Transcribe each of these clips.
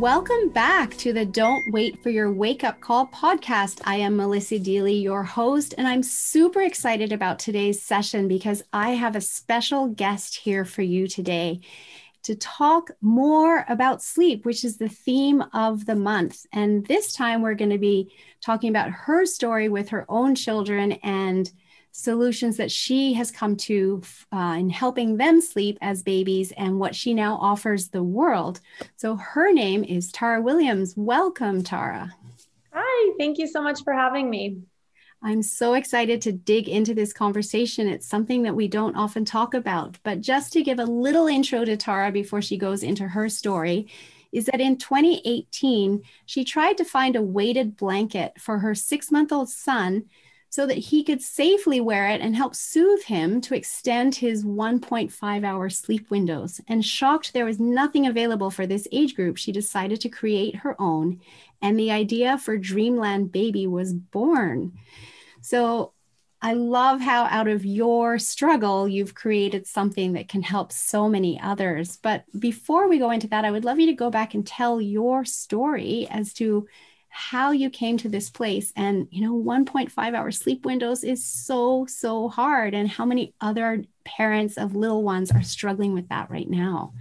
Welcome back to the Don't Wait for Your Wake Up Call podcast. I am Melissa Deely, your host, and I'm super excited about today's session because I have a special guest here for you today to talk more about sleep, which is the theme of the month. And this time we're going to be talking about her story with her own children and solutions that she has come to uh, in helping them sleep as babies and what she now offers the world. So her name is Tara Williams. Welcome, Tara. Hi, thank you so much for having me. I'm so excited to dig into this conversation. It's something that we don't often talk about. But just to give a little intro to Tara before she goes into her story, is that in 2018, she tried to find a weighted blanket for her six month old son so that he could safely wear it and help soothe him to extend his 1.5 hour sleep windows. And shocked there was nothing available for this age group, she decided to create her own. And the idea for Dreamland Baby was born. So I love how out of your struggle, you've created something that can help so many others. But before we go into that, I would love you to go back and tell your story as to how you came to this place. And, you know, 1.5 hour sleep windows is so, so hard. And how many other parents of little ones are struggling with that right now?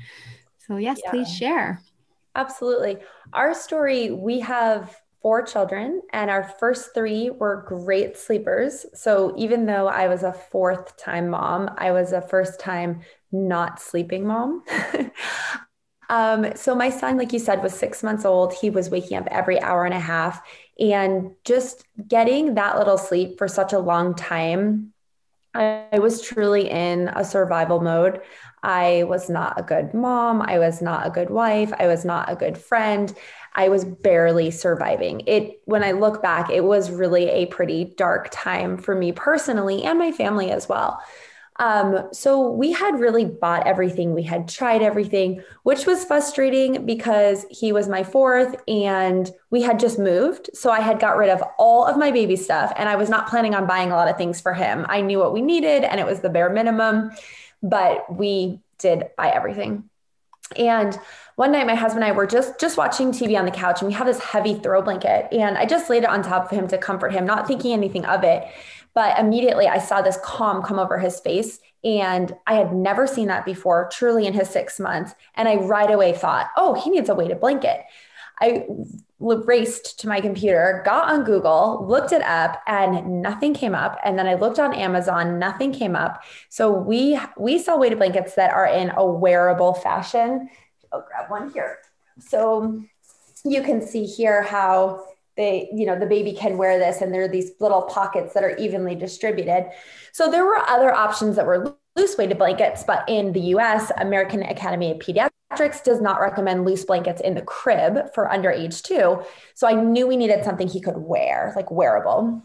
So, yes, yeah. please share. Absolutely. Our story, we have four children, and our first three were great sleepers. So even though I was a fourth time mom, I was a first time not sleeping mom. Um, so my son, like you said, was six months old. He was waking up every hour and a half, and just getting that little sleep for such a long time. I was truly in a survival mode. I was not a good mom. I was not a good wife. I was not a good friend. I was barely surviving. It when I look back, it was really a pretty dark time for me personally and my family as well. Um, so we had really bought everything. We had tried everything, which was frustrating because he was my fourth and we had just moved. So I had got rid of all of my baby stuff and I was not planning on buying a lot of things for him. I knew what we needed and it was the bare minimum, but we did buy everything. And one night my husband and I were just just watching TV on the couch and we have this heavy throw blanket and I just laid it on top of him to comfort him, not thinking anything of it. But immediately I saw this calm come over his face. And I had never seen that before, truly in his six months. And I right away thought, oh, he needs a weighted blanket. I raced to my computer, got on Google, looked it up, and nothing came up. And then I looked on Amazon, nothing came up. So we we sell weighted blankets that are in a wearable fashion. I'll grab one here. So you can see here how they you know the baby can wear this and there are these little pockets that are evenly distributed so there were other options that were loose weighted blankets but in the us american academy of pediatrics does not recommend loose blankets in the crib for under age two so i knew we needed something he could wear like wearable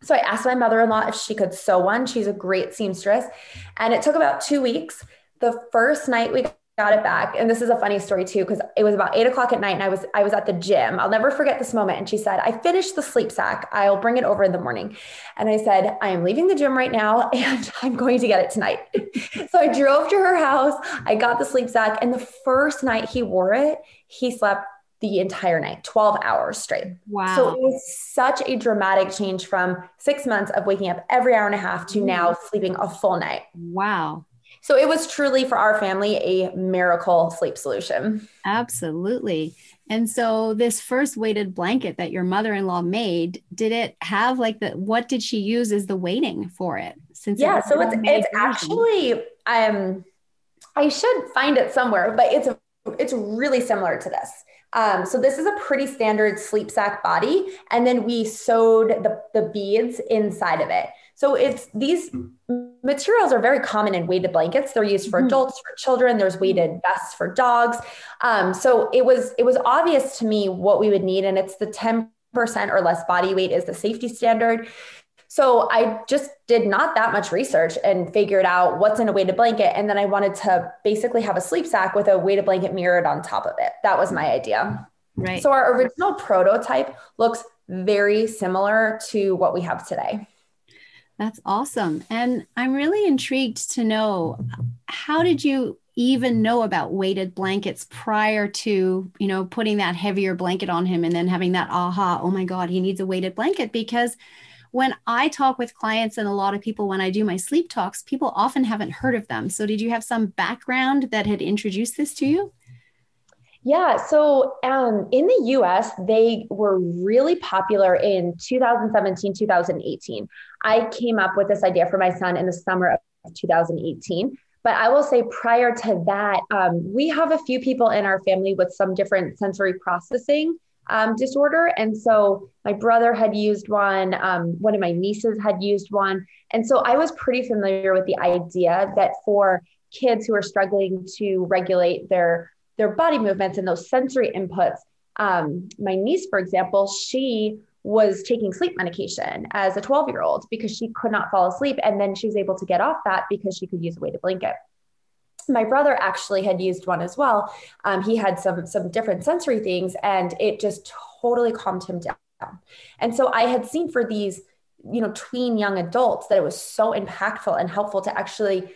so I asked my mother in law if she could sew one. She's a great seamstress. And it took about two weeks. The first night we got it back. And this is a funny story too, because it was about eight o'clock at night and I was I was at the gym. I'll never forget this moment. And she said, I finished the sleep sack. I'll bring it over in the morning. And I said, I am leaving the gym right now and I'm going to get it tonight. so I drove to her house. I got the sleep sack. And the first night he wore it, he slept the entire night, 12 hours straight. Wow. So it was such a dramatic change from six months of waking up every hour and a half to now sleeping a full night. Wow. So it was truly for our family a miracle sleep solution. Absolutely. And so this first weighted blanket that your mother-in-law made, did it have like the what did she use as the weighting for it? Since yeah, it so it's it's actually um I should find it somewhere, but it's it's really similar to this. Um, so this is a pretty standard sleep sack body, and then we sewed the, the beads inside of it. So it's these materials are very common in weighted blankets. They're used for mm-hmm. adults, for children. There's weighted vests for dogs. Um, so it was it was obvious to me what we would need, and it's the 10% or less body weight is the safety standard. So I just did not that much research and figured out what's in a weighted blanket. And then I wanted to basically have a sleep sack with a weighted blanket mirrored on top of it. That was my idea. Right. So our original prototype looks very similar to what we have today. That's awesome. And I'm really intrigued to know how did you even know about weighted blankets prior to, you know, putting that heavier blanket on him and then having that aha, oh my God, he needs a weighted blanket because when I talk with clients and a lot of people when I do my sleep talks, people often haven't heard of them. So did you have some background that had introduced this to you? Yeah. So um, in the US, they were really popular in 2017, 2018. I came up with this idea for my son in the summer of 2018. But I will say prior to that, um, we have a few people in our family with some different sensory processing um, disorder. And so my brother had used one, um, one of my nieces had used one. And so I was pretty familiar with the idea that for kids who are struggling to regulate their their body movements and those sensory inputs. Um, my niece, for example, she was taking sleep medication as a 12 year old because she could not fall asleep. And then she was able to get off that because she could use a weighted blanket. My brother actually had used one as well. Um, he had some some different sensory things, and it just totally calmed him down. And so I had seen for these, you know, tween young adults that it was so impactful and helpful to actually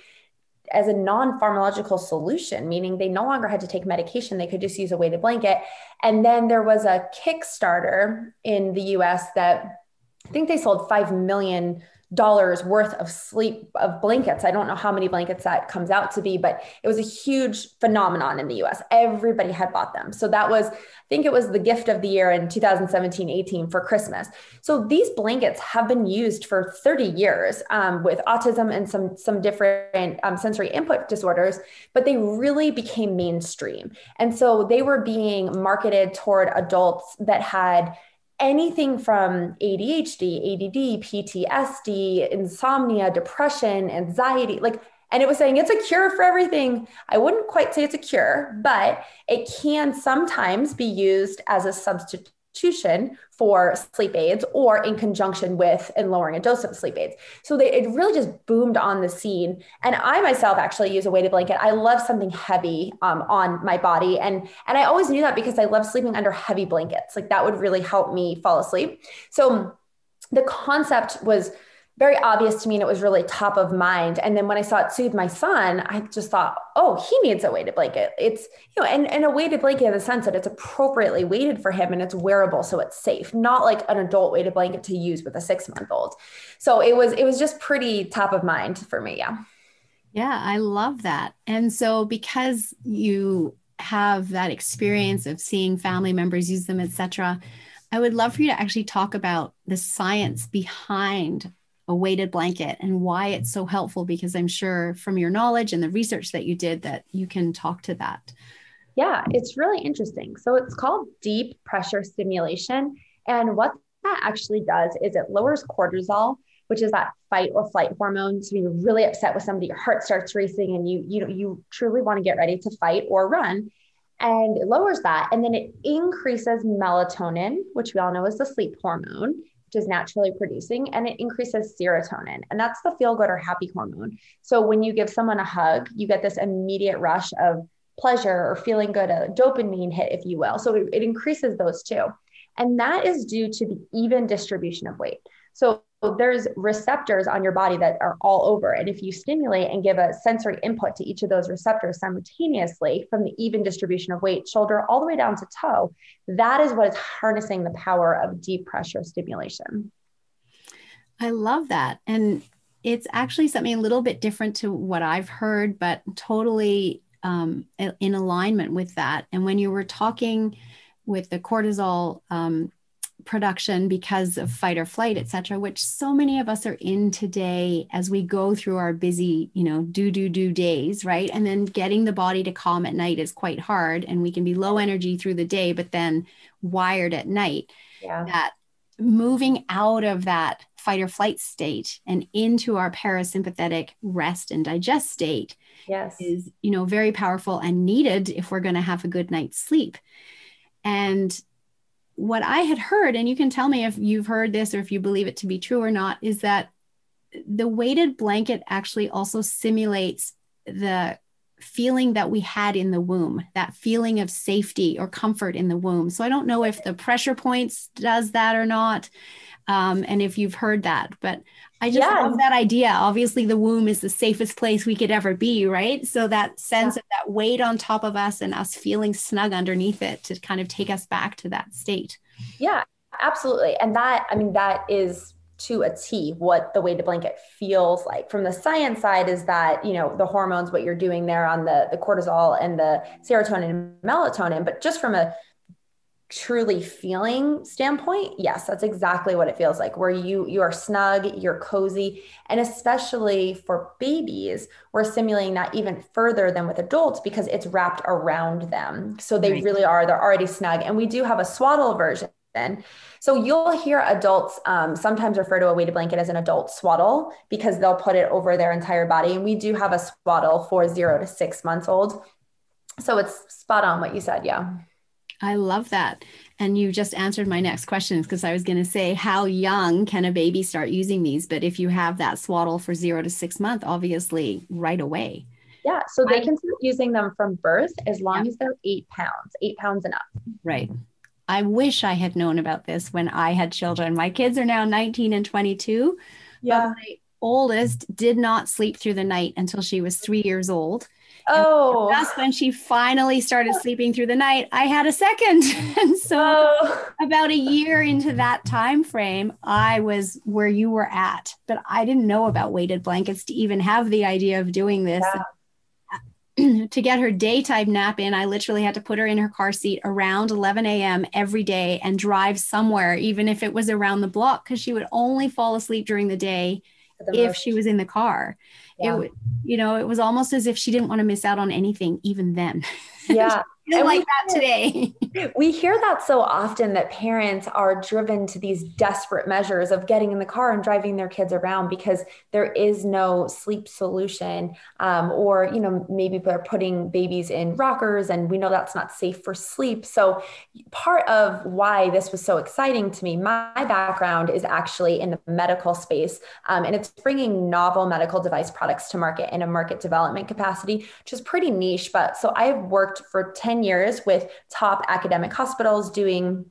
as a non-pharmacological solution, meaning they no longer had to take medication. They could just use a weighted blanket. And then there was a Kickstarter in the US that I think they sold 5 million dollars worth of sleep of blankets. I don't know how many blankets that comes out to be, but it was a huge phenomenon in the US. Everybody had bought them. So that was, I think it was the gift of the year in 2017 18 for Christmas. So these blankets have been used for 30 years um, with autism and some, some different um, sensory input disorders, but they really became mainstream. And so they were being marketed toward adults that had anything from ADHD, ADD, PTSD, insomnia, depression, anxiety, like, and it was saying it's a cure for everything. I wouldn't quite say it's a cure, but it can sometimes be used as a substitution for sleep aids or in conjunction with and lowering a dose of sleep aids. So they, it really just boomed on the scene. And I myself actually use a weighted blanket. I love something heavy um, on my body. And, and I always knew that because I love sleeping under heavy blankets. Like that would really help me fall asleep. So the concept was very obvious to me and it was really top of mind. And then when I saw it soothe my son, I just thought, oh, he needs a weighted blanket. It's, you know, and, and a weighted blanket in the sense that it's appropriately weighted for him and it's wearable so it's safe, not like an adult weighted blanket to use with a six month old. So it was, it was just pretty top of mind for me. Yeah. Yeah, I love that. And so because you have that experience of seeing family members use them, etc., I would love for you to actually talk about the science behind a weighted blanket and why it's mm-hmm. so helpful because i'm sure from your knowledge and the research that you did that you can talk to that. Yeah it's really interesting. So it's called deep pressure stimulation. And what that actually does is it lowers cortisol which is that fight or flight hormone. So you're really upset with somebody your heart starts racing and you you know you truly want to get ready to fight or run. And it lowers that. And then it increases melatonin which we all know is the sleep hormone is naturally producing, and it increases serotonin. And that's the feel good or happy hormone. So when you give someone a hug, you get this immediate rush of pleasure or feeling good, a dopamine hit, if you will. So it, it increases those too. And that is due to the even distribution of weight. So there's receptors on your body that are all over. And if you stimulate and give a sensory input to each of those receptors simultaneously from the even distribution of weight, shoulder all the way down to toe, that is what is harnessing the power of deep pressure stimulation. I love that. And it's actually something a little bit different to what I've heard, but totally um, in alignment with that. And when you were talking with the cortisol um, production because of fight or flight, et cetera, which so many of us are in today as we go through our busy, you know, do, do, do days, right? And then getting the body to calm at night is quite hard. And we can be low energy through the day, but then wired at night. Yeah. That moving out of that fight or flight state and into our parasympathetic rest and digest state yes. is, you know, very powerful and needed if we're going to have a good night's sleep. And what I had heard, and you can tell me if you've heard this or if you believe it to be true or not, is that the weighted blanket actually also simulates the feeling that we had in the womb, that feeling of safety or comfort in the womb. So I don't know if the pressure points does that or not, um, and if you've heard that, but I just yes. love that idea. Obviously, the womb is the safest place we could ever be, right? So that sense yeah. of that weight on top of us and us feeling snug underneath it to kind of take us back to that state. Yeah, absolutely. And that, I mean, that is to a T what the weighted blanket feels like. From the science side is that, you know, the hormones, what you're doing there on the, the cortisol and the serotonin and melatonin, but just from a truly feeling standpoint yes that's exactly what it feels like where you you are snug you're cozy and especially for babies we're simulating that even further than with adults because it's wrapped around them so they right. really are they're already snug and we do have a swaddle version so you'll hear adults um, sometimes refer to a weighted blanket as an adult swaddle because they'll put it over their entire body and we do have a swaddle for zero to six months old so it's spot on what you said yeah I love that. And you just answered my next question because I was going to say, how young can a baby start using these? But if you have that swaddle for zero to six months, obviously right away. Yeah. So they I, can start using them from birth as long yeah. as they're eight pounds, eight pounds and up. Right. I wish I had known about this when I had children. My kids are now 19 and 22. Yeah. my oldest did not sleep through the night until she was three years old. Oh, and that's when she finally started sleeping through the night. I had a second, and so oh. about a year into that time frame, I was where you were at. But I didn't know about weighted blankets to even have the idea of doing this. Yeah. to get her daytime nap in, I literally had to put her in her car seat around 11 a.m. every day and drive somewhere, even if it was around the block, because she would only fall asleep during the day the if she was in the car. Yeah. It, you know, it was almost as if she didn't want to miss out on anything, even then. Yeah. And like that today. we hear that so often that parents are driven to these desperate measures of getting in the car and driving their kids around because there is no sleep solution. Um, or, you know, maybe they're putting babies in rockers and we know that's not safe for sleep. So, part of why this was so exciting to me, my background is actually in the medical space um, and it's bringing novel medical device products to market in a market development capacity, which is pretty niche. But so I've worked for 10 10 years with top academic hospitals doing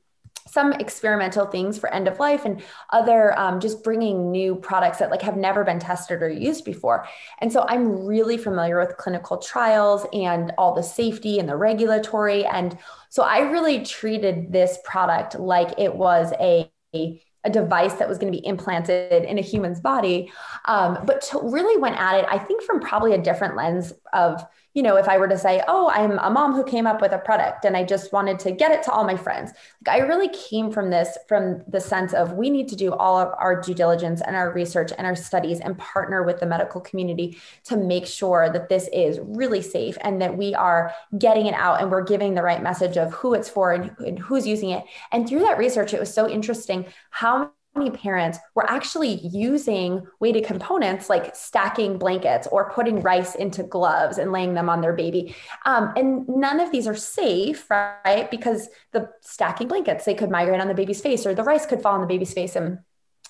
some experimental things for end of life and other um, just bringing new products that like have never been tested or used before. And so i'm really familiar with clinical trials and all the safety and the regulatory. And so i really treated this product like it was a, a device that was going to be implanted in a human's body. Um, but to really went at it i think from probably a different lens of you know, if I were to say, oh, I'm a mom who came up with a product and I just wanted to get it to all my friends, like I really came from this from the sense of we need to do all of our due diligence and our research and our studies and partner with the medical community to make sure that this is really safe and that we are getting it out and we're giving the right message of who it's for and, who's using it. And through that research, it was so interesting how many parents were actually using weighted components like stacking blankets or putting rice into gloves and laying them on their baby. Um, and none of these are safe, right? Because the stacking blankets, they could migrate on the baby's face or the rice could fall on the baby's face. And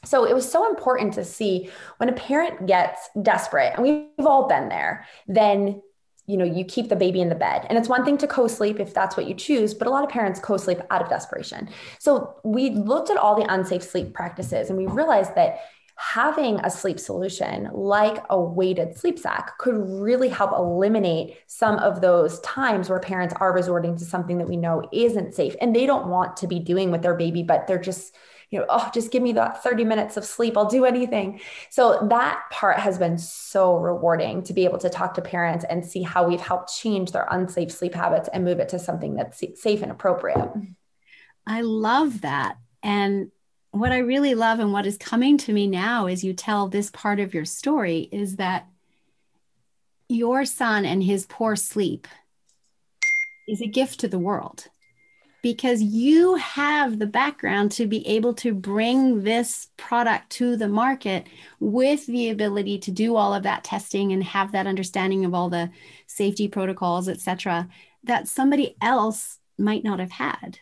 so it was so important to see when a parent gets desperate, and we've all been there, then you know you keep the baby in the bed. And it's one thing to co-sleep if that's what you choose but a lot of parents co-sleep out of desperation. So we looked at all the unsafe sleep practices and we realized that having a sleep solution like a weighted sleep sack could really help eliminate some of those times where parents are resorting to something that we know isn't safe. And they don't want to be doing with their baby but they're just you know, oh, just give me that 30 minutes of sleep. I'll do anything. So that part has been so rewarding to be able to talk to parents and see how we've helped change their unsafe sleep habits and move it to something that's safe and appropriate. I love that. And what I really love and what is coming to me now as you tell this part of your story is that your son and his poor sleep is a gift to the world because you have the background to be able to bring this product to the market with the ability to do all of that testing and have that understanding of all the safety protocols et cetera that somebody else might not have had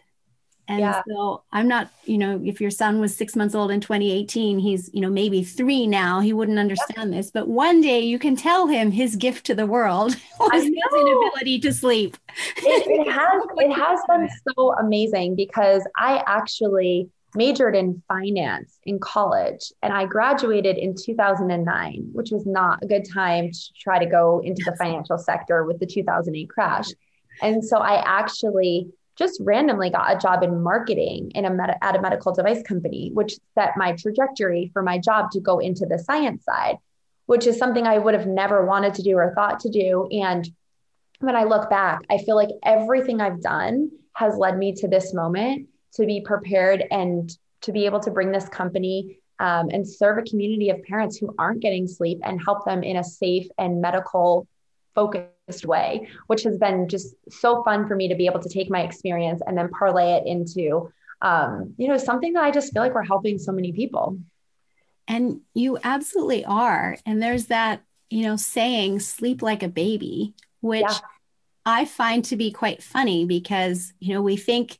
and yeah. so I'm not, you know, if your son was six months old in 2018, he's, you know, maybe three now, he wouldn't understand this. But one day you can tell him his gift to the world was his inability to sleep. It, it has it has been so amazing because I actually majored in finance in college and I graduated in 2009, which was not a good time to try to go into the financial sector with the 2008 crash. And so I actually just randomly got a job in marketing in a med- at a medical device company, which set my trajectory for my job to go into the science side, which is something I would have never wanted to do or thought to do. And when I look back, I feel like everything I've done has led me to this moment to be prepared and to be able to bring this company um, and serve a community of parents who aren't getting sleep and help them in a safe and medical focused way, which has been just so fun for me to be able to take my experience and then parlay it into, um, you know, something that I just feel like we're helping so many people. And you absolutely are. And there's that, you know, saying sleep like a baby, which yeah. I find to be quite funny because, you know, we think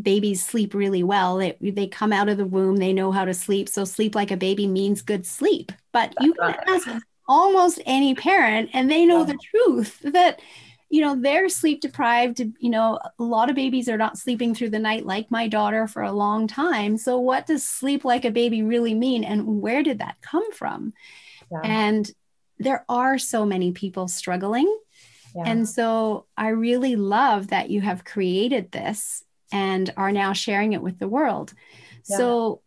babies sleep really well. They, they come out of the womb, they know how to sleep. So sleep like a baby means good sleep. But you can ask almost any parent and they know the truth that you know they're sleep deprived you know a lot of babies are not sleeping through the night like my daughter for a long time. So what does sleep like a baby really mean and where did that come from? Yeah. and there are so many people struggling. Yeah. and so i really love that you have created this and are now sharing it with the world. So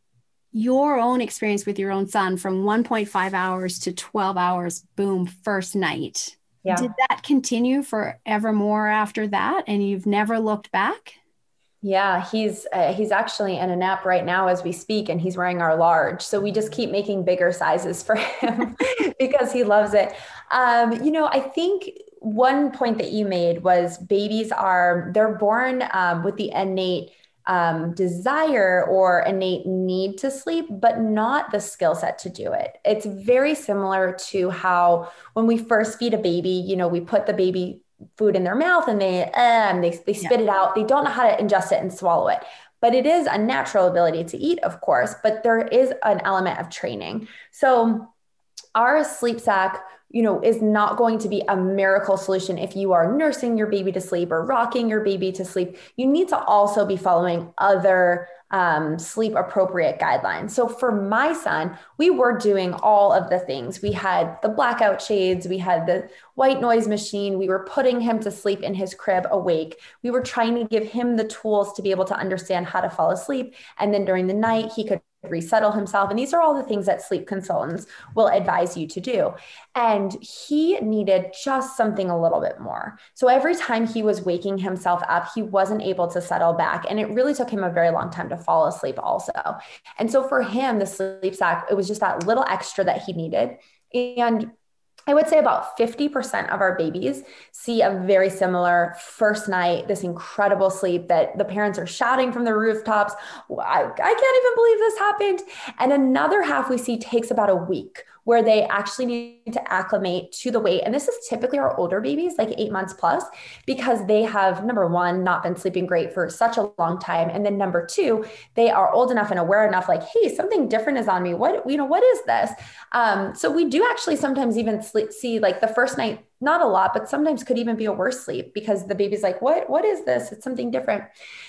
your own experience with your own son from 1.5 hours to 12 hours, boom, first night. Yeah. Did that continue forevermore after that? And you've never looked back? Yeah, he's uh, he's actually in a nap right now as we speak, and he's wearing our large. So we just keep making bigger sizes for him because he loves it. Um, you know, I think one point that you made was babies are they're born um, with the innate um, desire or innate need to sleep, but not the skill set to do it. It's very similar to how when we first feed a baby, you know, we put the baby food in their mouth and they um, they, they spit yeah. it out. They don't know how to ingest it and swallow it. But it is a natural ability to eat, of course, but there is an element of training. So our sleep sack you know, is not going to be a miracle solution if you are nursing your baby to sleep or rocking your baby to sleep. You need to also be following other um, sleep appropriate guidelines. So for my son, we were doing all of the things. We had the blackout shades, we had the white noise machine, we were putting him to sleep in his crib awake. We were trying to give him the tools to be able to understand how to fall asleep. And then during the night, he could resettle himself. And these are all the things that sleep consultants will advise you to do. And he needed just something a little bit more. So every time he was waking himself up, he wasn't able to settle back. And it really took him a very long time to fall asleep, also. And so for him, the sleep sack, it was just that little extra that he needed. And I would say about 50% of our babies see a very similar first night, this incredible sleep that the parents are shouting from the rooftops. I, I can't even believe this happened. And another half we see takes about a week where they actually need to acclimate to the weight. And this is typically our older babies, like eight months plus, because they have, number one, not been sleeping great for such a long time. And then number two, they are old enough and aware enough, like, hey, something different is on me. What, you know, what is this? Um, so we do actually sometimes even sleep, see like the first night not a lot but sometimes could even be a worse sleep because the baby's like what what is this it's something different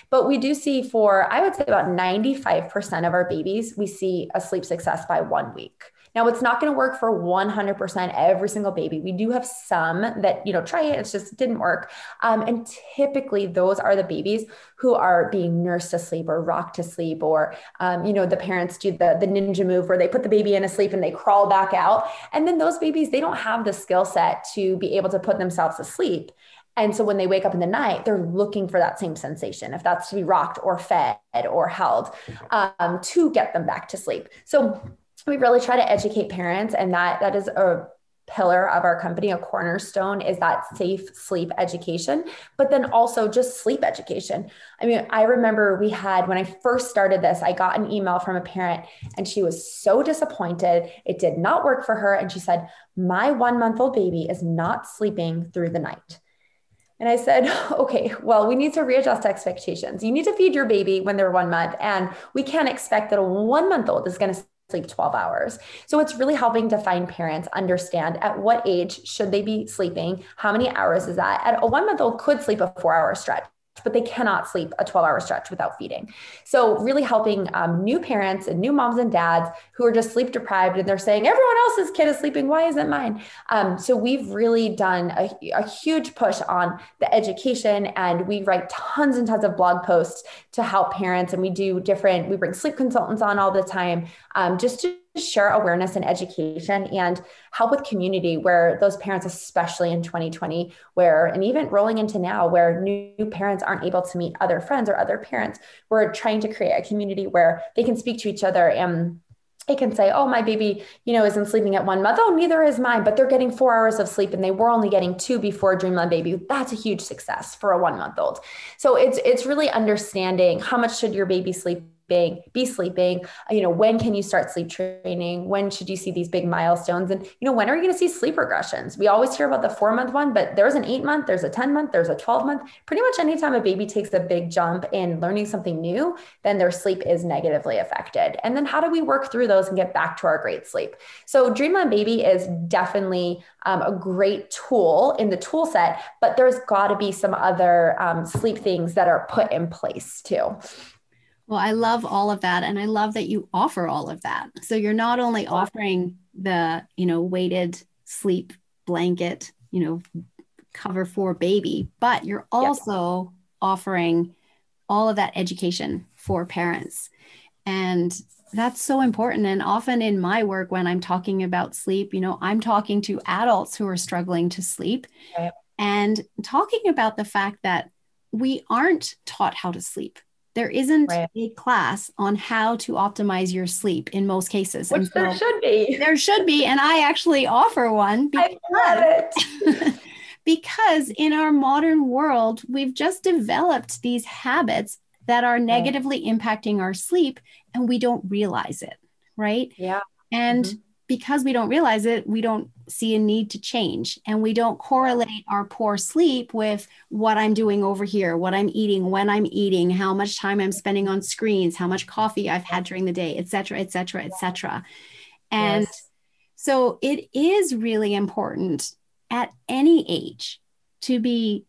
but we do see for i would say about 95% of our babies we see a sleep success by one week Now, it's not going to work for 100% every single baby. We do have some that, you know, try it, it's just didn't work. Um, and typically, those are the babies who are being nursed to sleep or rocked to sleep, or, um, you know, the parents do the, the ninja move where they put the baby in a sleep and they crawl back out. And then those babies, they don't have the skill set to be able to put themselves to sleep. And so when they wake up in the night, they're looking for that same sensation, if that's to be rocked or fed or held, um, to get them back to sleep. So we really try to educate parents, and that that is a pillar of our company, a cornerstone is that safe sleep education, but then also just sleep education. I mean, I remember we had, when I first started this, I got an email from a parent and she was so disappointed. It did not work for her. And she said, My one month old baby is not sleeping through the night. And I said, okay, well, we need to readjust expectations. You need to feed your baby when they're one month, and we can't expect that a one month old is going to sleep 12 hours. So it's really helping to find parents understand at what age should they be sleeping? How many hours is that? At a one month old could sleep a four hour stretch but they cannot sleep a 12 hour stretch without feeding. So, really helping um, new parents and new moms and dads who are just sleep deprived and they're saying, everyone else's kid is sleeping. Why isn't mine? Um, so, we've really done a, a huge push on the education and we write tons and tons of blog posts to help parents. And we do different, we bring sleep consultants on all the time um, just to share awareness and education and help with community where those parents especially in 2020 where and even rolling into now where new parents aren't able to meet other friends or other parents we're trying to create a community where they can speak to each other and they can say, oh, my baby, you know, isn't sleeping at one month. Oh, neither is mine, but they're getting four hours of sleep and they were only getting two before Dreamland Baby. That's a huge success for a one month old. So it's it's really understanding how much should your baby sleep sleeping, be sleeping. You know, when can you start sleep training? When should you see these big milestones? And, you know, when are you going to see sleep regressions? We always hear about the four month one, but there's an eight month, there's a 10 month, there's a 12 month. Pretty much anytime a baby takes a big jump in learning something new, then their sleep is negatively affected. And then how do we work through those and get back to our great sleep? So, Dreamland Baby is definitely um, a great tool in the tool set, but there's got to be some other um, sleep things that are put in place too. Well, I love all of that. And I love that you offer all of that. So you're not only offering the, you know, weighted sleep blanket, you know, cover for baby, but you're also offering all of that education for parents. And that's so important. And often in my work, when I'm talking about sleep, you know, I'm talking to adults who are struggling to sleep right. and talking about the fact that we aren't taught how to sleep there isn't right. a class on how to optimize your sleep in most cases. Which so there should be. There should be. And I actually offer one because, because in our modern world, we've just developed these habits that are negatively right. impacting our sleep and we don't realize it. Right. Yeah. And mm-hmm because we don't realize it, we don't see a need to change. And we don't correlate our poor sleep with what I'm doing over here, what I'm eating, when I'm eating, how much time I'm spending on screens, how much coffee I've had during the day, et cetera, et cetera, et cetera. And yes. so it is really important at any age to be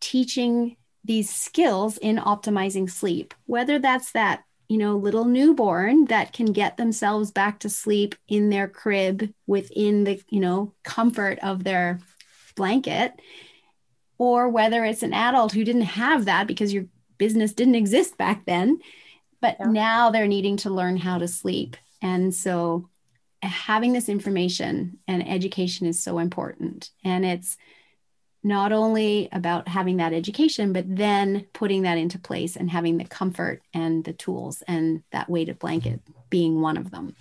teaching these skills in optimizing sleep, whether that's that you know, little newborn that can get themselves back to sleep in their crib within the, you know, comfort of their blanket, or whether it's an adult who didn't have that because your business didn't exist back then, but yeah. now they're needing to learn how to sleep. And so eh, having this information and education is so important. And it's, not only about having that education, but then putting that into place and having the comfort and the tools and that weighted blanket being one of them.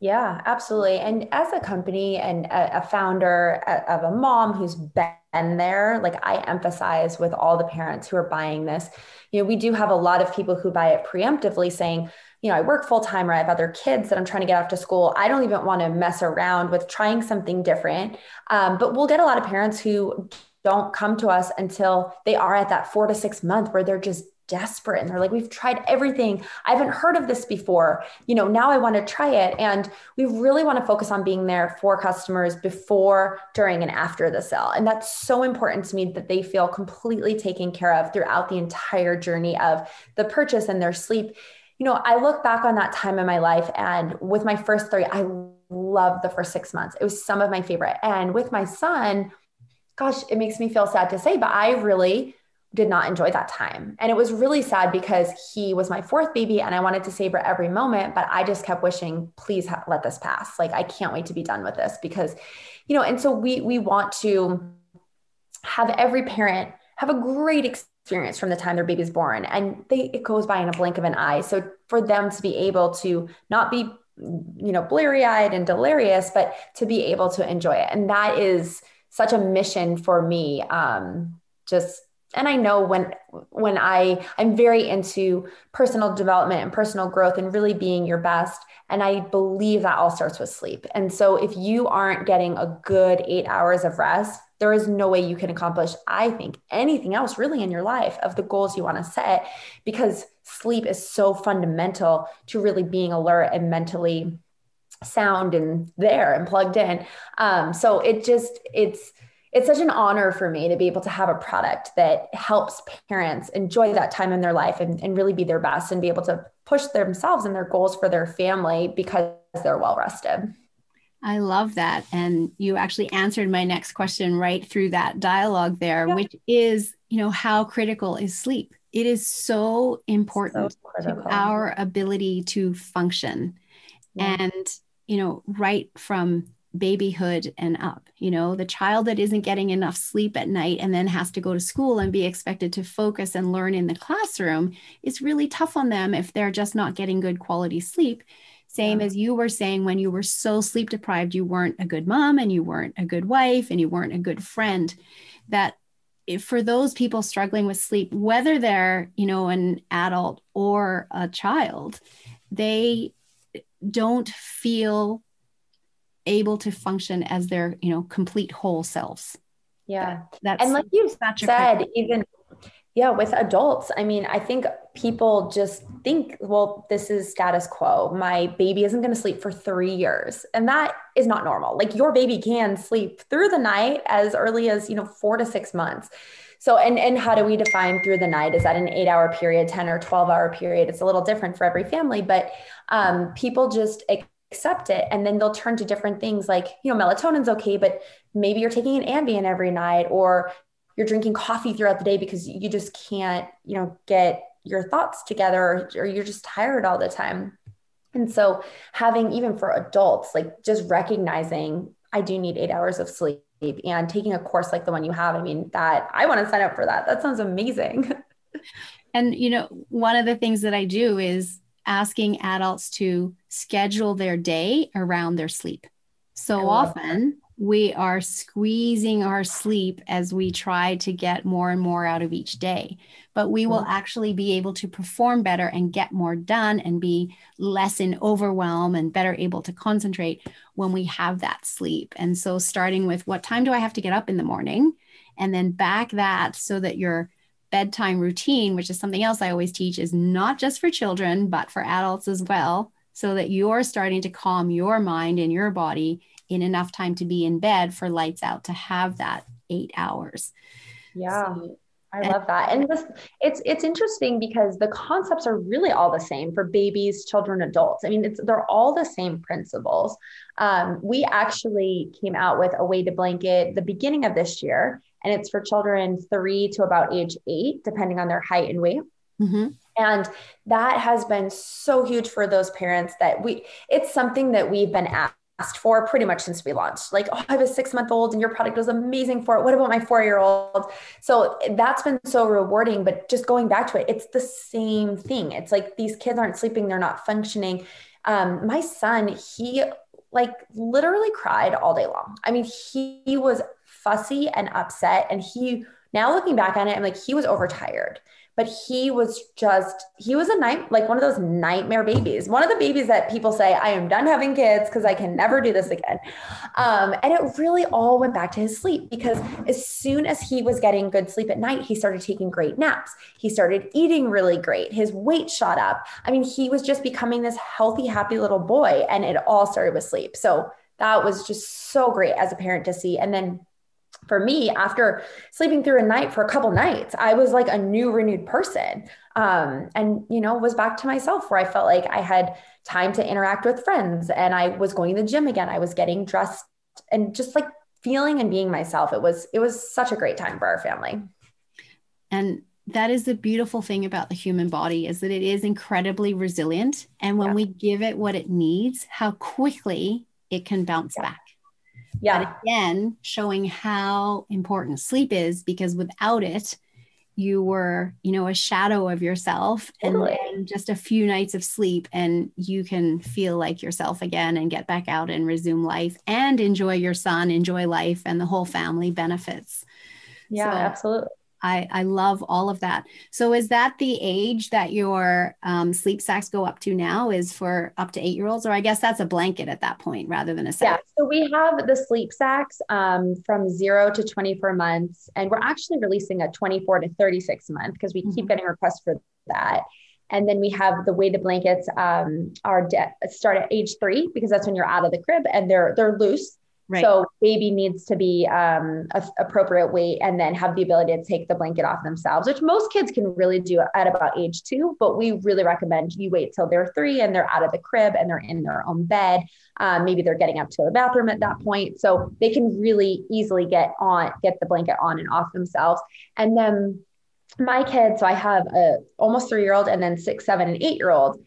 Yeah, absolutely. And as a company and a, founder of a mom who's been there, like I emphasize with all the parents who are buying this, you know, we do have a lot of people who buy it preemptively saying, you know, I work full time or I have other kids that I'm trying to get off to school. I don't even want to mess around with trying something different. Um, but we'll get a lot of parents who don't come to us until they are at that four to six month where they're just desperate and they're like we've tried everything. I haven't heard of this before. You know now i want to try it. And we really want to focus on being there for customers before during and after the sale. And that's so important to me that they feel completely taken care of throughout the entire journey of the purchase and their sleep. You know i look back on that time in my life and with my first three i loved the first six months. It was some of my favorite. And with my son, gosh, it makes me feel sad to say, but I really did not enjoy that time. And it was really sad because he was my fourth baby and I wanted to savor every moment, but I just kept wishing, please ha- let this pass. Like I can't wait to be done with this because, you know, and so we we want to have every parent have a great experience from the time their baby's born and they it goes by in a blink of an eye. So for them to be able to not be you know bleary-eyed and delirious, but to be able to enjoy it. And that is such a mission for me. Um, just and i know when when i i'm very into personal development and personal growth and really being your best and i believe that all starts with sleep and so if you aren't getting a good 8 hours of rest there is no way you can accomplish i think anything else really in your life of the goals you want to set because sleep is so fundamental to really being alert and mentally sound and there and plugged in um, so it just it's it's such an honor for me to be able to have a product that helps parents enjoy that time in their life and, and really be their best and be able to push themselves and their goals for their family because they're well rested. I love that. And you actually answered my next question right through that dialogue there, yeah. which is, you know, how critical is sleep? It is so important so to our ability to function. Yeah. And, you know, right from babyhood and up you know the child that isn't getting enough sleep at night and then has to go to school and be expected to focus and learn in the classroom is really tough on them if they're just not getting good quality sleep same yeah. as you were saying when you were so sleep deprived you weren't a good mom and you weren't a good wife and you weren't a good friend that for those people struggling with sleep whether they're you know an adult or a child they don't feel able to function as their you know complete whole selves. Yeah. That, that's and like you said even yeah with adults i mean i think people just think well this is status quo. My baby isn't going to sleep for three years. And that is not normal. Like your baby can sleep through the night as early as you know four to six months so and and how do we define through the night? Is that an eight hour period 10 or 12 hour period? It's a little different for every family but um, people just accept it and then they'll turn to different things like you know melatonin's okay but maybe you're taking an ambien every night or you're drinking coffee throughout the day because you just can't you know get your thoughts together or, or you're just tired all the time. And so having even for adults like just recognizing i do need eight hours of sleep and taking a course like the one you have i mean that i want to sign up for that that sounds amazing and you know one of the things that i do is asking adults to schedule their day around their sleep. So often. We are squeezing our sleep as we try to get more and more out of each day, but we will mm-hmm. actually be able to perform better and get more done and be less in overwhelm and better able to concentrate when we have that sleep. And so, starting with what time do I have to get up in the morning? And then back that so that you're bedtime routine, which is something else I always teach, is not just for children, but for adults as well, so that you're starting to calm your mind and your body in enough time to be in bed for lights out to have that eight hours. Yeah. So, I love that. And this it's it's interesting because the concepts are really all the same for babies, children, adults. I mean, it's they're all the same principles. Um, we actually came out with a weighted blanket the beginning of this year, and it's for children three to about age eight, depending on their height and weight. Mm-hmm. And that has been so huge for those parents that we, it's something that we've been asked for pretty much since we launched. Like, oh, I have a six month old and your product was amazing for it. What about my four year old? So that's been so rewarding. But just going back to it, it's the same thing. It's like these kids aren't sleeping, they're not functioning. Um, my son, he like literally cried all day long. I mean, he, he was fussy and upset. And he, now looking back on it, I'm like, he was overtired but he was just he was a night like one of those nightmare babies. One of the babies that people say i am done having kids because i can never do this again. Um, and it really all went back to his sleep because as soon as he was getting good sleep at night he started taking great naps. He started eating really great. His weight shot up. I mean he was just becoming this healthy happy little boy and it all started with sleep. So that was just so great as a parent to see. And then for me, after sleeping through a night for a couple nights, I was like a new, renewed person. Um, and, you know, was back to myself where I felt like I had time to interact with friends and I was going to the gym again. I was getting dressed and just like feeling and being myself. It was, it was such a great time for our family. And that is the beautiful thing about the human body is that it is incredibly resilient. And when yeah. we give it what it needs, how quickly it can bounce yeah. back. Yeah. But again, showing how important sleep is because without it, you were, you know, a shadow of yourself totally. and just a few nights of sleep and you can feel like yourself again and get back out and resume life and enjoy your son, enjoy life and the whole family benefits. Yeah, so, absolutely. I, I love all of that. So is that the age that your um, sleep sacks go up to now is for up to eight year olds? Or I guess that's a blanket at that point rather than a sack. Yeah. So we have the sleep sacks um, from zero to 24 months. And we're actually releasing a 24 to 36 month because we mm-hmm. keep getting requests for that. And then we have the weighted blankets um, are de- start at age three because that's when you're out of the crib and they're they're loose. Right. So baby needs to be um, a, appropriate weight and then have the ability to take the blanket off themselves, which most kids can really do at about age two. But we really recommend you wait till they're three and they're out of the crib and they're in their own bed. Um, maybe they're getting up to the bathroom at that point, so they can really easily get on, get the blanket on and off themselves. And then my kids, so I have a almost three year old and then six, seven, and eight year old.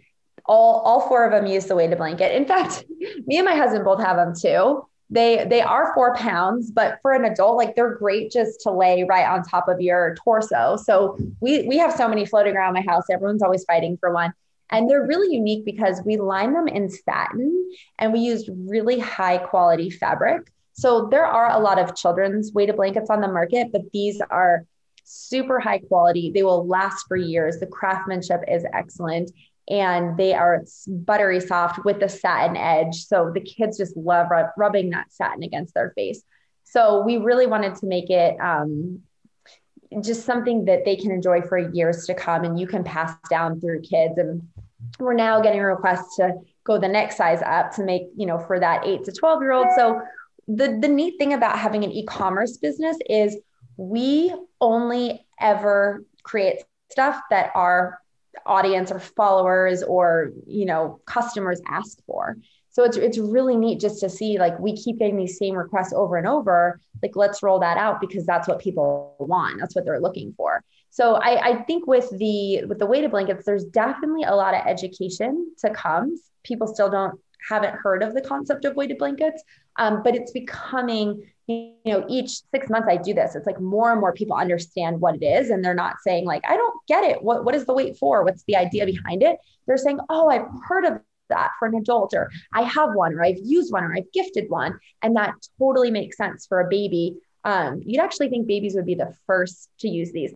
All, all four of them use the weighted blanket. In fact, me and my husband both have them too they they are four pounds but for an adult like they're great just to lay right on top of your torso. So we we have so many floating around my house. Everyone's always fighting for one. And they're really unique because we line them in satin and we used really high quality fabric. So there are a lot of children's weighted blankets on the market but these are super high quality. They will last for years. The craftsmanship is excellent and they are buttery soft with the satin edge. So the kids just love rub- rubbing that satin against their face. So we really wanted to make it um, just something that they can enjoy for years to come and you can pass down through kids. And we're now getting requests to go the next size up to make, you know, for that eight to 12 year old. So the, the neat thing about having an e-commerce business is we only ever create stuff that our audience or followers or you know customers ask for. So it's it's really neat just to see like we keep getting these same requests over and over like let's roll that out because that's what people want. That's what they're looking for. So I, I think with the with the weighted blankets there's definitely a lot of education to come. People still don't haven't heard of the concept of weighted blankets um, but it's becoming you know each six months i do this it's like more and more people understand what it is and they're not saying like i don't get it. What, what is the weight for? What's the idea behind it? They're saying oh i've heard of that for an adult or i have one or i've used one or i've gifted one. And that totally makes sense for a baby. Um, you'd actually think babies would be the first to use these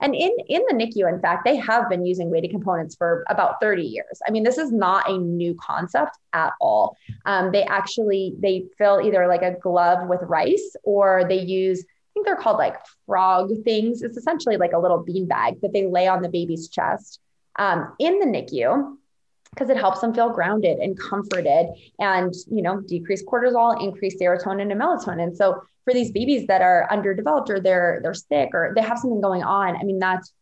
and in, in the NICU, in fact, they have been using weighted components for about 30 years. I mean, this is not a new concept at all. Um, they actually, they fill either like a glove with rice or they use, I think they're called like frog things. It's essentially like a little bean bag that they lay on the baby's chest um, in the NICU because it helps them feel grounded and comforted and you know decrease cortisol increase serotonin and melatonin so for these babies that are underdeveloped or they're they're sick or they have something going on i mean that's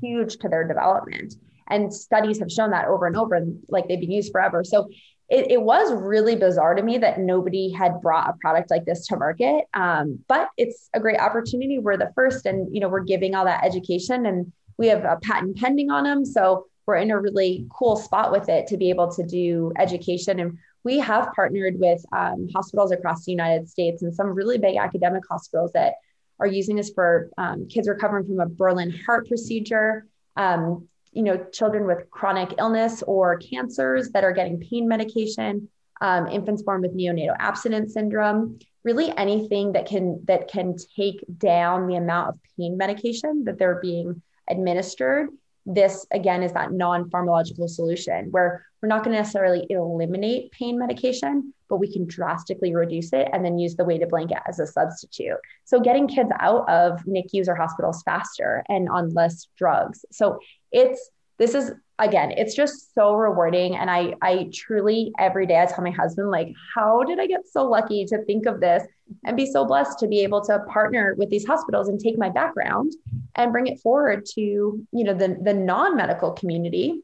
huge to their development. And studies have shown that over and over and like they've been used forever. So it, it was really bizarre to me that nobody had brought a product like this to market. Um, but it's a great opportunity. We're the first and you know we're giving all that education and we have a patent pending on them. So we're in a really cool spot with it to be able to do education and we have partnered with um, hospitals across the United States and some really big academic hospitals that are using this for um, kids recovering from a Berlin heart procedure, um, you know, children with chronic illness or cancers that are getting pain medication, um, infants born with neonatal abstinence syndrome, really anything that can that can take down the amount of pain medication that they're being administered this again is that non-pharmacological solution where we're not going to necessarily eliminate pain medication but we can drastically reduce it and then use the weighted blanket as a substitute. So getting kids out of nicus or hospitals faster and on less drugs. So it's this is again, it's just so rewarding. And I, I truly every day I tell my husband, like, how did I get so lucky to think of this and be so blessed to be able to partner with these hospitals and take my background and bring it forward to, you know, the, the non-medical community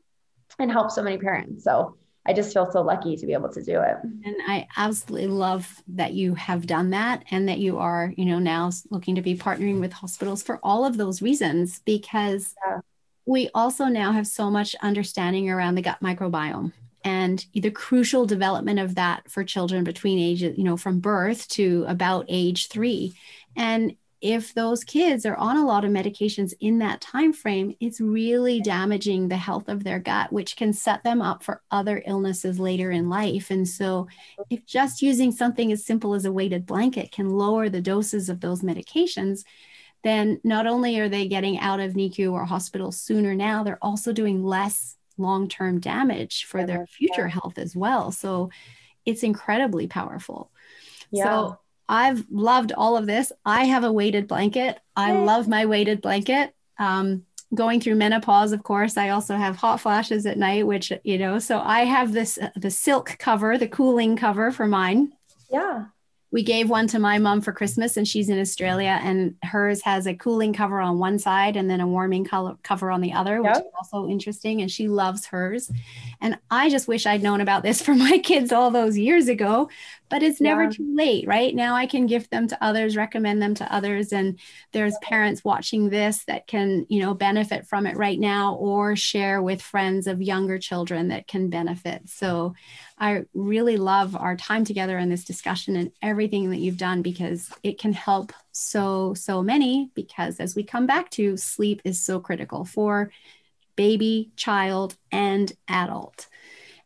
and help so many parents. So I just feel so lucky to be able to do it. And I absolutely love that you have done that and that you are, you know, now looking to be partnering with hospitals for all of those reasons because yeah. We also now have so much understanding around the gut microbiome and the crucial development of that for children between ages, you know, from birth to about age 3. And if those kids are on a lot of medications in that time frame it's really damaging the health of their gut which can set them up for other illnesses later in life and so if just using something as simple as a weighted blanket can lower the doses of those medications then not only are they getting out of NICU or hospital sooner now they're also doing less long-term damage for their future health as well so it's incredibly powerful yeah. so I've loved all of this. I have a weighted blanket. I love my weighted blanket. Um, going through menopause, of course, I also have hot flashes at night, which, you know, so I have this, uh, the silk cover, the cooling cover for mine. Yeah we gave one to my mom for Christmas, and she's in Australia, and hers has a cooling cover on one side and then a warming color cover on the other, which yep. is also interesting. And she loves hers. And I just wish I'd known about this for my kids all those years ago, but it's never yeah. too late, right? Now I can gift them to others, recommend them to others, and there's parents watching this that can, you know, benefit from it right now, or share with friends of younger children that can benefit. So I really love our time together in this discussion and everything that you've done because it can help so, so many. Because as we come back to, sleep is so critical for baby, child, and adult.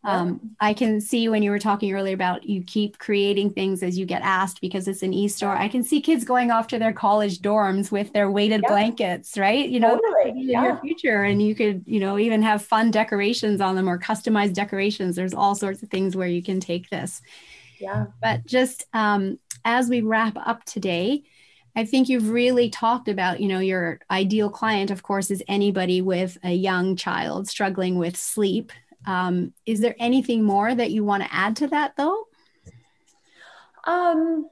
Um, I can see when you were talking earlier about you keep creating things as you get asked because it's an e-store. I can see kids going off to their college dorms with their weighted blankets, right? You know, totally. in yeah. your future, and you could, you know, even have fun decorations on them or customized decorations. There's all sorts of things where you can take this. Yeah. But just um, as we wrap up today, I think you've really talked about, you know, your ideal client, of course, is anybody with a young child struggling with sleep um, is there anything more that you want to add to that though? Um,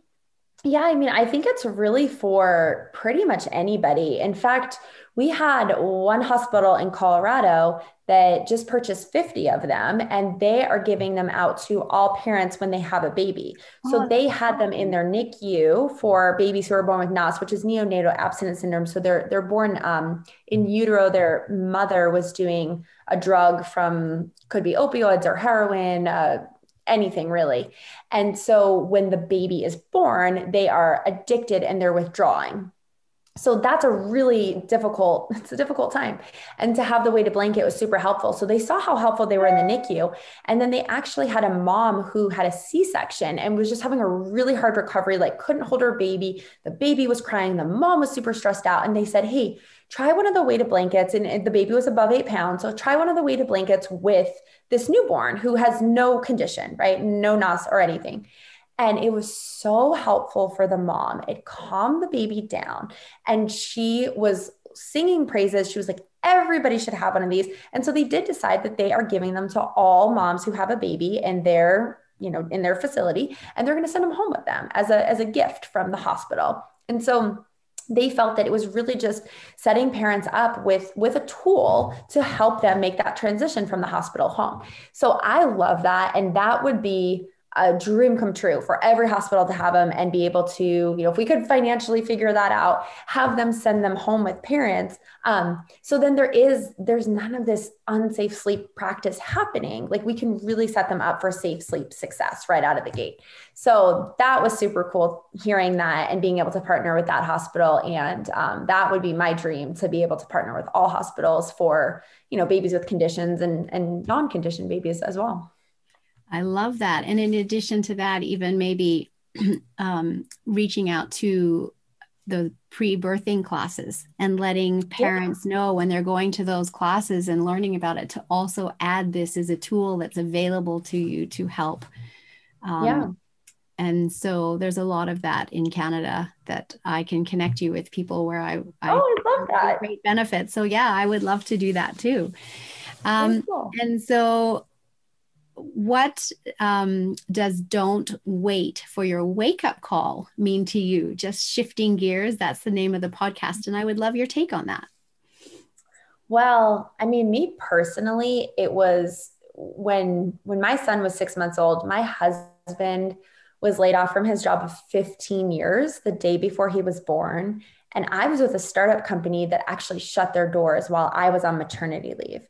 yeah, I mean, I think it's really for pretty much anybody. In fact, we had one hospital in Colorado that just purchased 50 of them and they are giving them out to all parents when they have a baby. So oh, they had them in their NICU for babies who are born with NAS, which is neonatal abstinence syndrome. So they're they're born um, in utero. Their mother was doing a drug from could be opioids or heroin, uh, anything really. And so when the baby is born, they are addicted and they're withdrawing. So that's a really difficult it's a difficult time. And to have the weighted blanket was super helpful. So they saw how helpful they were in the nicu and then they actually had a mom who had a c-section and was just having a really hard recovery like couldn't hold her baby. The baby was crying. The mom was super stressed out. And they said hey try one of the weighted blankets and the baby was above eight pounds so try one of the weighted blankets with this newborn who has no condition right no nas or anything and it was so helpful for the mom. It calmed the baby down. And she was singing praises. She was like, everybody should have one of these. And so they did decide that they are giving them to all moms who have a baby in their, you know, in their facility. And they're going to send them home with them as a, as a gift from the hospital. And so they felt that it was really just setting parents up with with a tool to help them make that transition from the hospital home. So i love that and that would be a dream come true for every hospital to have them and be able to, you know, if we could financially figure that out, have them send them home with parents. Um, so then there is, there's none of this unsafe sleep practice happening. Like we can really set them up for safe sleep success right out of the gate. So that was super cool hearing that and being able to partner with that hospital. And um, that would be my dream to be able to partner with all hospitals for, you know, babies with conditions and, and non-conditioned babies as well. I love that. And in addition to that, even maybe um, reaching out to the pre-birthing classes and letting parents yeah. know when they're going to those classes and learning about it to also add this as a tool that's available to you to help. Um, yeah. And so there's a lot of that in Canada that I can connect you with people where I, I oh, I love that great benefits. So yeah, I would love to do that too. Um, cool. And so, what um, does don't wait for your wake up call mean to you? Just shifting gears, that's the name of the podcast. And I would love your take on that. Well, I mean, me personally, it was when when my son was six months old, my husband was laid off from his job of 15 years the day before he was born. And I was with a startup company that actually shut their doors while I was on maternity leave.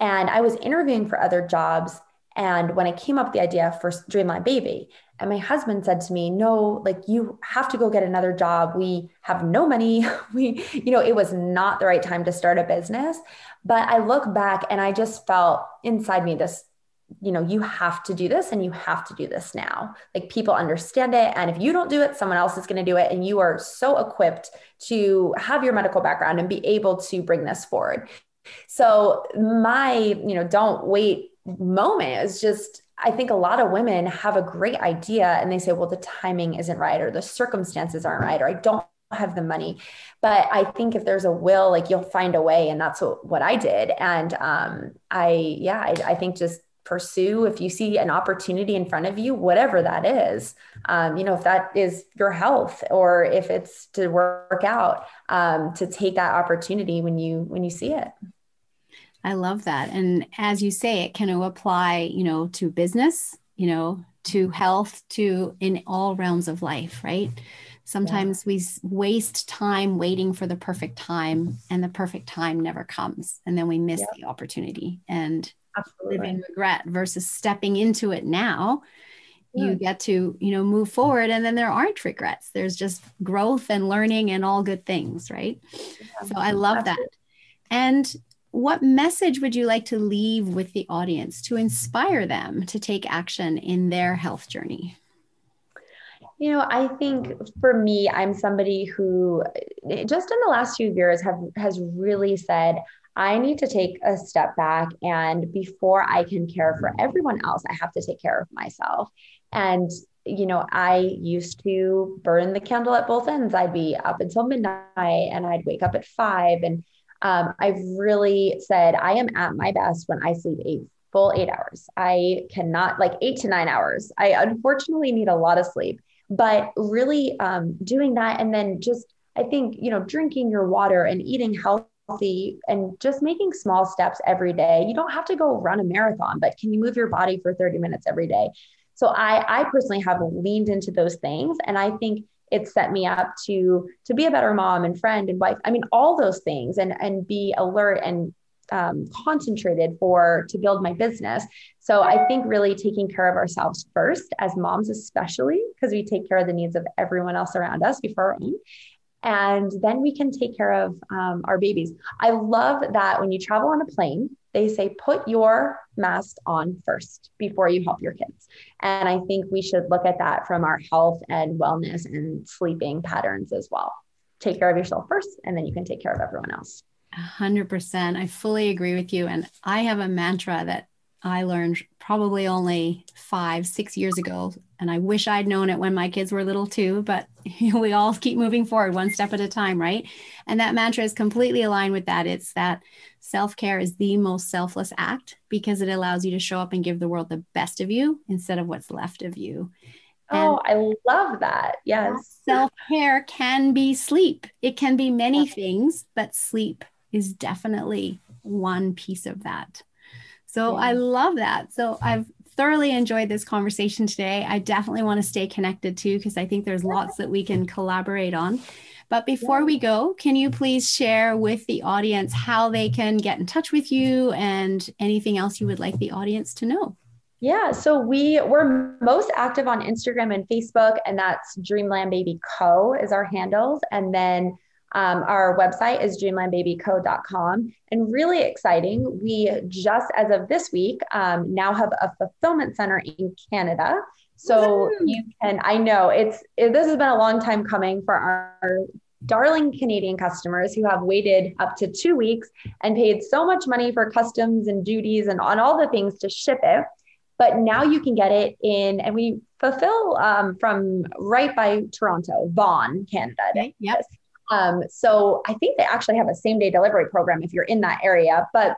And I was interviewing for other jobs. And when I came up with the idea for Dreamland Baby, and my husband said to me, No, like you have to go get another job. We have no money. We, you know, it was not the right time to start a business. But I look back and I just felt inside me this, you know, you have to do this and you have to do this now. Like people understand it. And if you don't do it, someone else is going to do it. And you are so equipped to have your medical background and be able to bring this forward. So my, you know, don't wait moment is just I think a lot of women have a great idea and they say, well, the timing isn't right, or the circumstances aren't right, or I don't have the money. But I think if there's a will, like you'll find a way. And that's what, what I did. And um, I, yeah, I, I think just pursue if you see an opportunity in front of you whatever that is um, you know if that is your health or if it's to work out um, to take that opportunity when you when you see it I love that. And as you say, it can apply, you know, to business, you know, to mm-hmm. health, to in all realms of life, right? Sometimes yeah. we waste time waiting for the perfect time, and the perfect time never comes. And then we miss yeah. the opportunity and Absolutely. live in regret versus stepping into it now. Yeah. You mm. get to, you know, move forward, and then there aren't regrets. There's just growth and learning and all good things, right? So I love Absolutely. that. And what message would you like to leave with the audience to inspire them to take action in their health journey? You know, I think for me, I'm somebody who just in the last few years have has really said, I need to take a step back and before I can care for everyone else, I have to take care of myself. And you know, I used to burn the candle at both ends. I'd be up until midnight and I'd wake up at five and um, I've really said I am at my best when I sleep eight full eight hours. I cannot like eight to nine hours. I unfortunately need a lot of sleep, but really um, doing that and then just I think you know drinking your water and eating healthy and just making small steps every day. You don't have to go run a marathon, but can you move your body for 30 minutes every day? So I I personally have leaned into those things and I think it set me up to to be a better mom and friend and wife. I mean all those things and and be alert and um, concentrated for to build my business. So i think really taking care of ourselves first as moms especially because we take care of the needs of everyone else around us before our own and then we can take care of um, our babies. I love that when you travel on a plane they say put your mask on first before you help your kids. And I think we should look at that from our health and wellness and sleeping patterns as well. Take care of yourself first, and then you can take care of everyone else. 100%. I fully agree with you. And I have a mantra that I learned probably only five, six years ago. And I wish I'd known it when my kids were little too, but we all keep moving forward one step at a time, right? And that mantra is completely aligned with that. It's that self care is the most selfless act because it allows you to show up and give the world the best of you instead of what's left of you. Oh, I love that. Yes. Self care can be sleep, it can be many things, but sleep is definitely one piece of that. So yeah. I love that. So I've thoroughly enjoyed this conversation today. I definitely want to stay connected too, because I think there's lots that we can collaborate on. But before we go, can you please share with the audience how they can get in touch with you and anything else you would like the audience to know? Yeah, so we we're most active on Instagram and Facebook, and that's Dreamland Baby Co. is our handles, and then um, our website is dreamlandbabyco.com. And really exciting, we just as of this week um, now have a fulfillment center in Canada. So you can, I know it's, it, this has been a long time coming for our darling Canadian customers who have waited up to two weeks and paid so much money for customs and duties and on all the things to ship it. But now you can get it in, and we fulfill um, from right by Toronto, Vaughan, Canada. Okay. Yes. Um, so I think they actually have a same day delivery program if you're in that area. But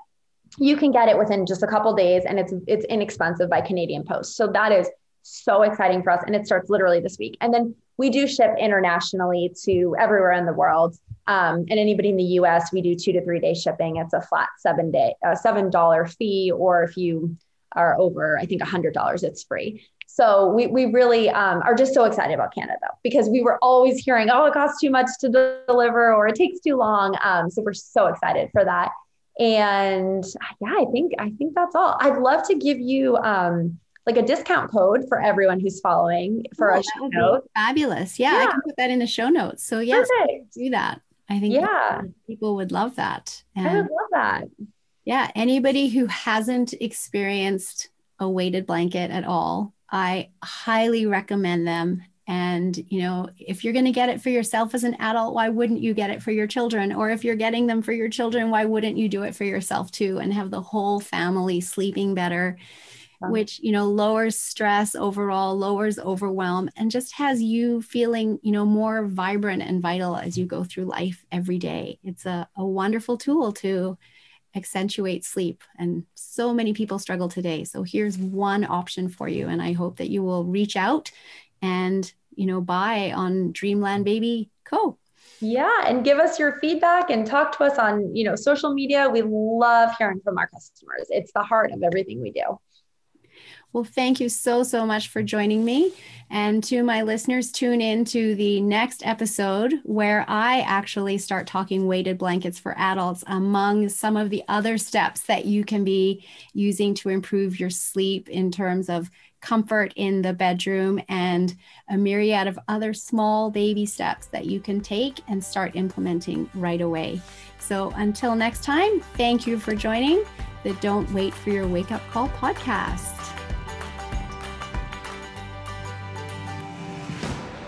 you can get it within just a couple days and it's it's inexpensive by Canadian Post. So that is so exciting for us and it starts literally this week. And then we do ship internationally to everywhere in the world. Um, and anybody in the US, we do two to three day shipping. It's a flat seven day, uh, seven dollar fee, or if you are over, I think a hundred dollars, it's free. So we, we really um, are just so excited about Canada because we were always hearing, oh, it costs too much to deliver or it takes too long. Um, so we're so excited for that. And yeah, I think I think that's all. I'd love to give you um, like a discount code for everyone who's following for oh, a show note. Fabulous. Yeah, yeah, I can put that in the show notes. So yes, do that. I think yeah, people would love that. And I would love that. Yeah, anybody who hasn't experienced a weighted blanket at all, I highly recommend them. And, you know, if you're going to get it for yourself as an adult, why wouldn't you get it for your children? Or if you're getting them for your children, why wouldn't you do it for yourself too and have the whole family sleeping better? which you know lowers stress overall lowers overwhelm and just has you feeling you know more vibrant and vital as you go through life every day it's a, a wonderful tool to accentuate sleep. And so many people struggle today. So here's one option for you. And i hope that you will reach out and you know buy on dreamland baby co. Yeah and give us your feedback and talk to us on you know social media. We love hearing from our customers. It's the heart of everything we do well, thank you so, so much for joining me. And to my listeners, tune in to the next episode where I actually start talking weighted blankets for adults among some of the other steps that you can be using to improve your sleep in terms of comfort in the bedroom and a myriad of other small baby steps that you can take and start implementing right away. So until next time, thank you for joining the Don't Wait for Your Wake Up Call podcast.